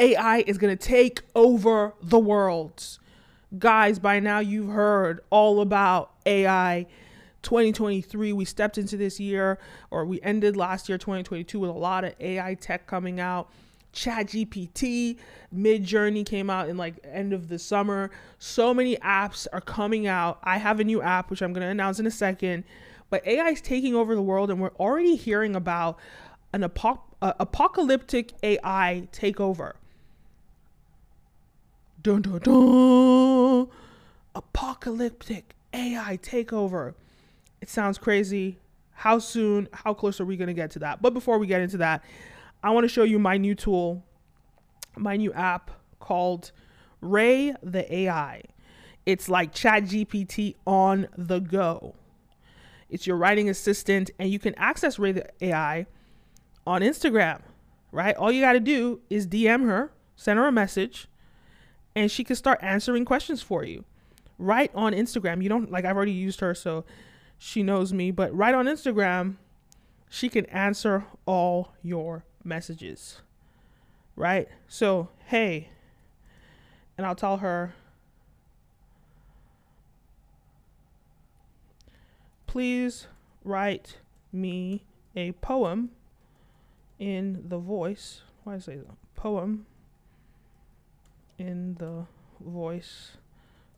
AI is going to take over the world. Guys, by now you've heard all about AI. 2023, we stepped into this year, or we ended last year, 2022, with a lot of AI tech coming out. Chat GPT, Midjourney came out in like end of the summer. So many apps are coming out. I have a new app, which I'm going to announce in a second. But AI is taking over the world, and we're already hearing about an apo- uh, apocalyptic AI takeover. Dun dun dun! Apocalyptic AI takeover. It sounds crazy. How soon? How close are we going to get to that? But before we get into that, I want to show you my new tool, my new app called Rae the AI. It's like ChatGPT on the go. It's your writing assistant, and you can access Rae the AI on Instagram, right? All you got to do is DM her, send her a message, and she can start answering questions for you right on Instagram. You don't like I've already used her, so she knows me, but right on Instagram, she can answer all your messages. Right? So, hey, and I'll tell her, please write me a poem in the voice. Why did I say? Poem in the voice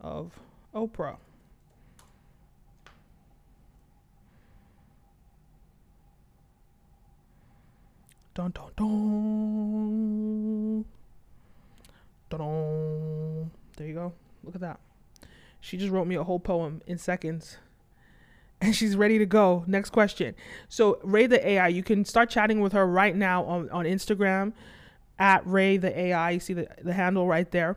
of Oprah. Dun dun dun. Dun dun. There you go. Look at that. She just wrote me a whole poem in seconds. And she's ready to go. Next question. So Rae the AI, you can start chatting with her right now on, on Instagram at Rae the AI. You see the, the handle right there.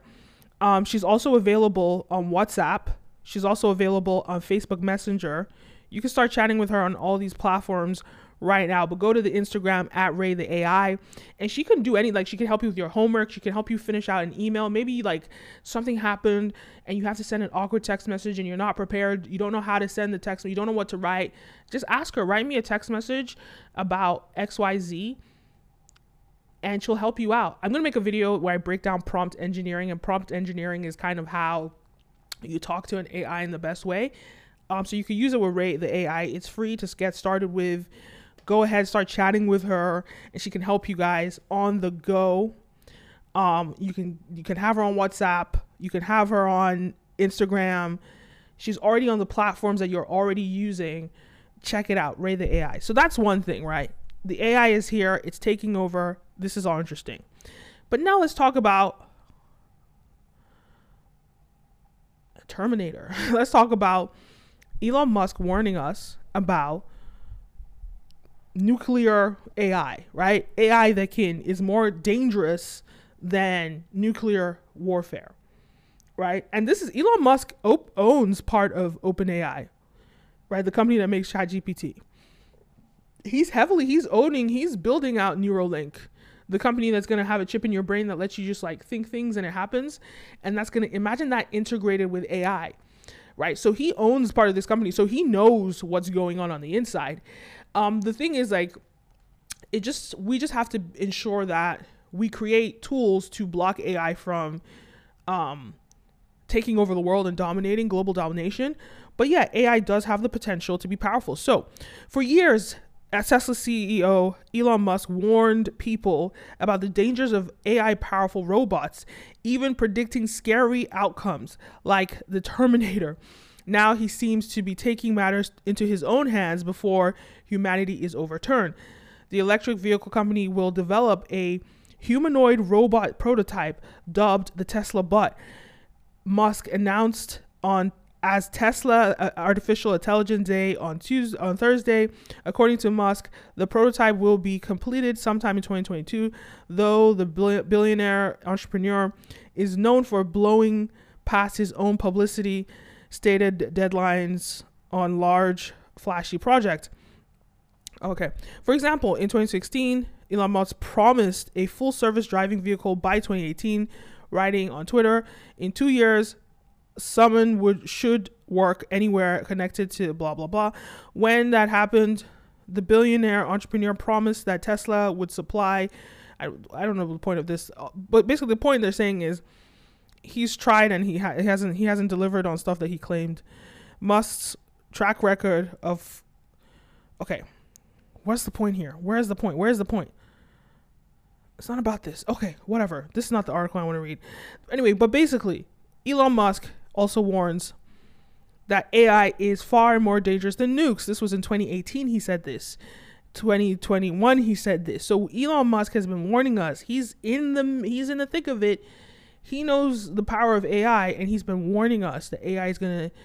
Um, she's also available on WhatsApp. She's also available on Facebook Messenger. You can start chatting with her on all these platforms right now. But go to the Instagram at Rae the AI, and she can do any like she can help you with your homework. She can help you finish out an email. Maybe like something happened and you have to send an awkward text message and you're not prepared. You don't know how to send the text. You don't know what to write. Just ask her. Write me a text message about X Y Z and she'll help you out. I'm going to make a video where I break down prompt engineering, and prompt engineering is kind of how you talk to an AI in the best way. Um, so you can use it with Rae the AI. It's free to get started with. Go ahead, start chatting with her, and she can help you guys on the go. Um, you can you can have her on WhatsApp. You can have her on Instagram. She's already on the platforms that you're already using. Check it out, Rae the AI. So that's one thing, right? The AI is here. It's taking over. This is all interesting. But now let's talk about Terminator. let's talk about Elon Musk warning us about nuclear AI, right? AI that can is more dangerous than nuclear warfare, right? And this is Elon Musk op- owns part of OpenAI, right? The company that makes ChatGPT. He's heavily he's owning he's building out Neuralink, the company that's to have a chip in your brain that lets you just like think things and it happens, and that's to imagine that integrated with AI. Right, so he owns part of this company, so he knows what's going on on the inside. Um, the thing is, like, it just we just have to ensure that we create tools to block AI from um, taking over the world and dominating global domination. But yeah, AI does have the potential to be powerful. So for years, as Tesla CEO Elon Musk warned people about the dangers of AI powerful robots, even predicting scary outcomes like the Terminator. Now he seems to be taking matters into his own hands before humanity is overturned. The electric vehicle company will develop a humanoid robot prototype dubbed the Tesla Bot. Musk announced on as Tesla uh, Artificial Intelligence Day on Tuesday on Thursday. According to Musk, the prototype will be completed sometime in 2022. Though the billionaire entrepreneur is known for blowing past his own publicity stated deadlines on large flashy projects. Okay. For example, in 2016, Elon Musk promised a full service driving vehicle by 2018, writing on Twitter, in 2 years someone would should work anywhere connected to blah blah blah. When that happened, the billionaire entrepreneur promised that Tesla would supply I, I don't know the point of this, uh, but basically the point they're saying is he's tried and he, ha- he hasn't he hasn't delivered on stuff that he claimed. Musk's track record of okay, what's the point here? Where's the point? Where's the point? It's not about this. Okay, whatever. This is not the article I want to read. Anyway, but basically, Elon Musk also warns that AI is far more dangerous than nukes. This was in 2018. He said this. 2021 he said this. So Elon Musk has been warning us. He's in the he's in the thick of it. He knows the power of AI and he's been warning us that AI is going to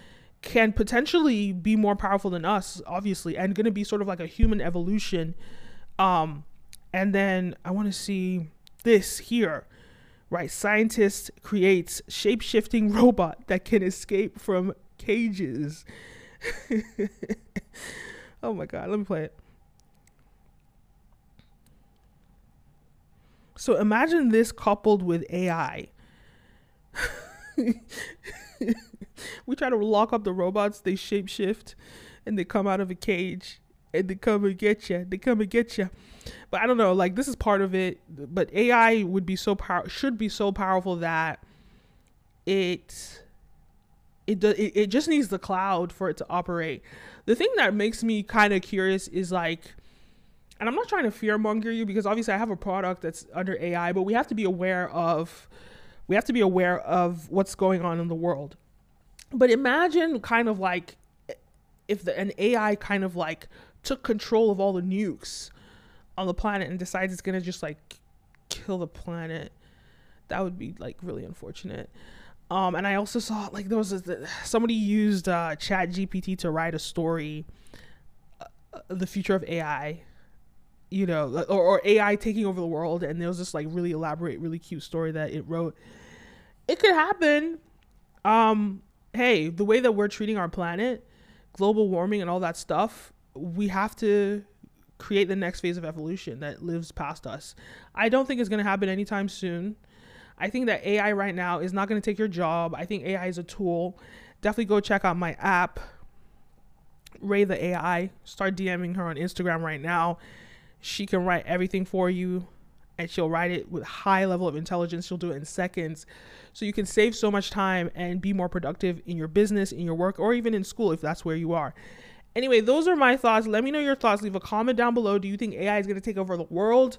can potentially be more powerful than us obviously and going to be sort of like a human evolution um and then I want to see this here. Right, scientist creates shape-shifting robot that can escape from cages. oh my god, let me play it. So imagine this coupled with AI. we try to lock up the robots, they shapeshift and they come out of a cage and they come and get you. They come and get you. But I don't know, like this is part of it, but AI would be so power should be so powerful that it it, do, it it just needs the cloud for it to operate. The thing that makes me kind of curious is like and I'm not trying to fearmonger you because obviously I have a product that's under AI, but we have to be aware of we have to be aware of what's going on in the world. But imagine kind of like if the, an AI kind of like took control of all the nukes on the planet and decides it's gonna just like kill the planet. That would be like really unfortunate. Um, and I also saw like there was a, somebody used uh, Chat GPT to write a story, uh, the future of AI you know, or, or AI taking over the world. And there was this like really elaborate, really cute story that it wrote. It could happen. Um, hey, the way that we're treating our planet, global warming and all that stuff, we have to create the next phase of evolution that lives past us. I don't think it's going to happen anytime soon. I think that AI right now is not going to take your job. I think AI is a tool. Definitely go check out my app, Rae the AI. Start DMing her on Instagram right now she can write everything for you and she'll write it with high level of intelligence. She'll do it in seconds. So you can save so much time and be more productive in your business, in your work, or even in school if that's where you are. Anyway, those are my thoughts. Let me know your thoughts. Leave a comment down below. Do you think AI is going to take over the world?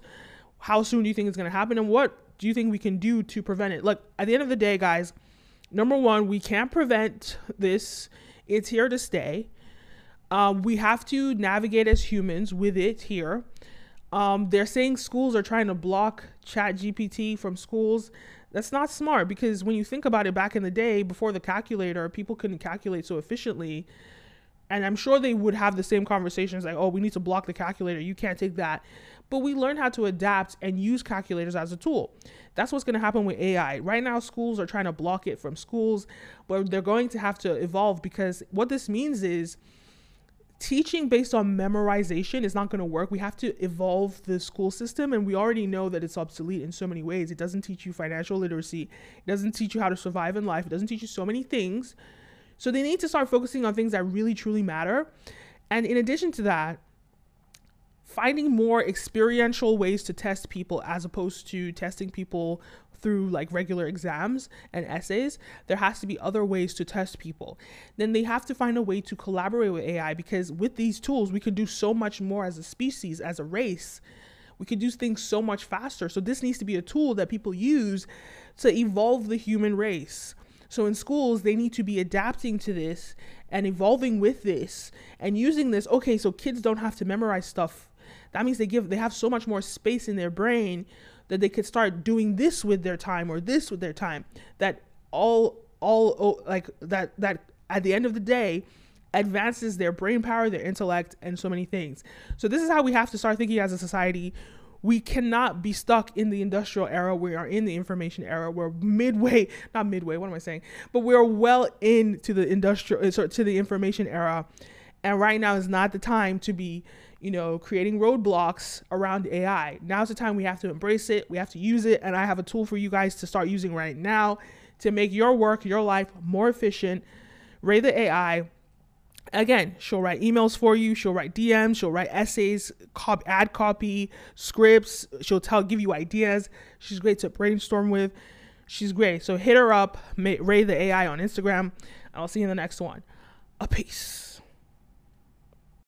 How soon do you think it's going to happen? And what do you think we can do to prevent it? Look, at the end of the day, guys, number one, we can't prevent this, it's here to stay. Um, we have to navigate as humans with it here. Um, they're saying schools are trying to block Chat GPT from schools. That's not smart because when you think about it, back in the day, before the calculator, people couldn't calculate so efficiently. And I'm sure they would have the same conversations like, oh, we need to block the calculator. You can't take that. But we learn how to adapt and use calculators as a tool. That's what's going to happen with AI. Right now, schools are trying to block it from schools, but they're going to have to evolve because what this means is teaching based on memorization is not going to work. We have to evolve the school system, and we already know that it's obsolete in so many ways. It doesn't teach you financial literacy, it doesn't teach you how to survive in life, it doesn't teach you so many things. So they need to start focusing on things that really, truly matter. And in addition to that, finding more experiential ways to test people as opposed to testing people through like regular exams and essays, there has to be other ways to test people. Then they have to find a way to collaborate with AI because with these tools, we can do so much more as a species, as a race. We can do things so much faster. So, this needs to be a tool that people use to evolve the human race. So, in schools, they need to be adapting to this and evolving with this and using this. Okay, so kids don't have to memorize stuff. That means they give they have so much more space in their brain that they could start doing this with their time or this with their time that all all oh, like that that at the end of the day advances their brain power their intellect and so many things so this is how we have to start thinking as a society we cannot be stuck in the industrial era we are in the information era we're midway not midway what am i saying but we're well into the industrial uh, sorry, to the information era and right now is not the time to be you know, creating roadblocks around AI. Now's the time we have to embrace it, we have to use it, and I have a tool for you guys to start using right now to make your work, your life more efficient. Rae the AI. Again, she'll write emails for you. She'll write DMs. She'll write essays, cop, ad copy, scripts. She'll tell, give you ideas. She's great to brainstorm with. She's great. So hit her up, Rae the AI on Instagram. I'll see you in the next one. A peace.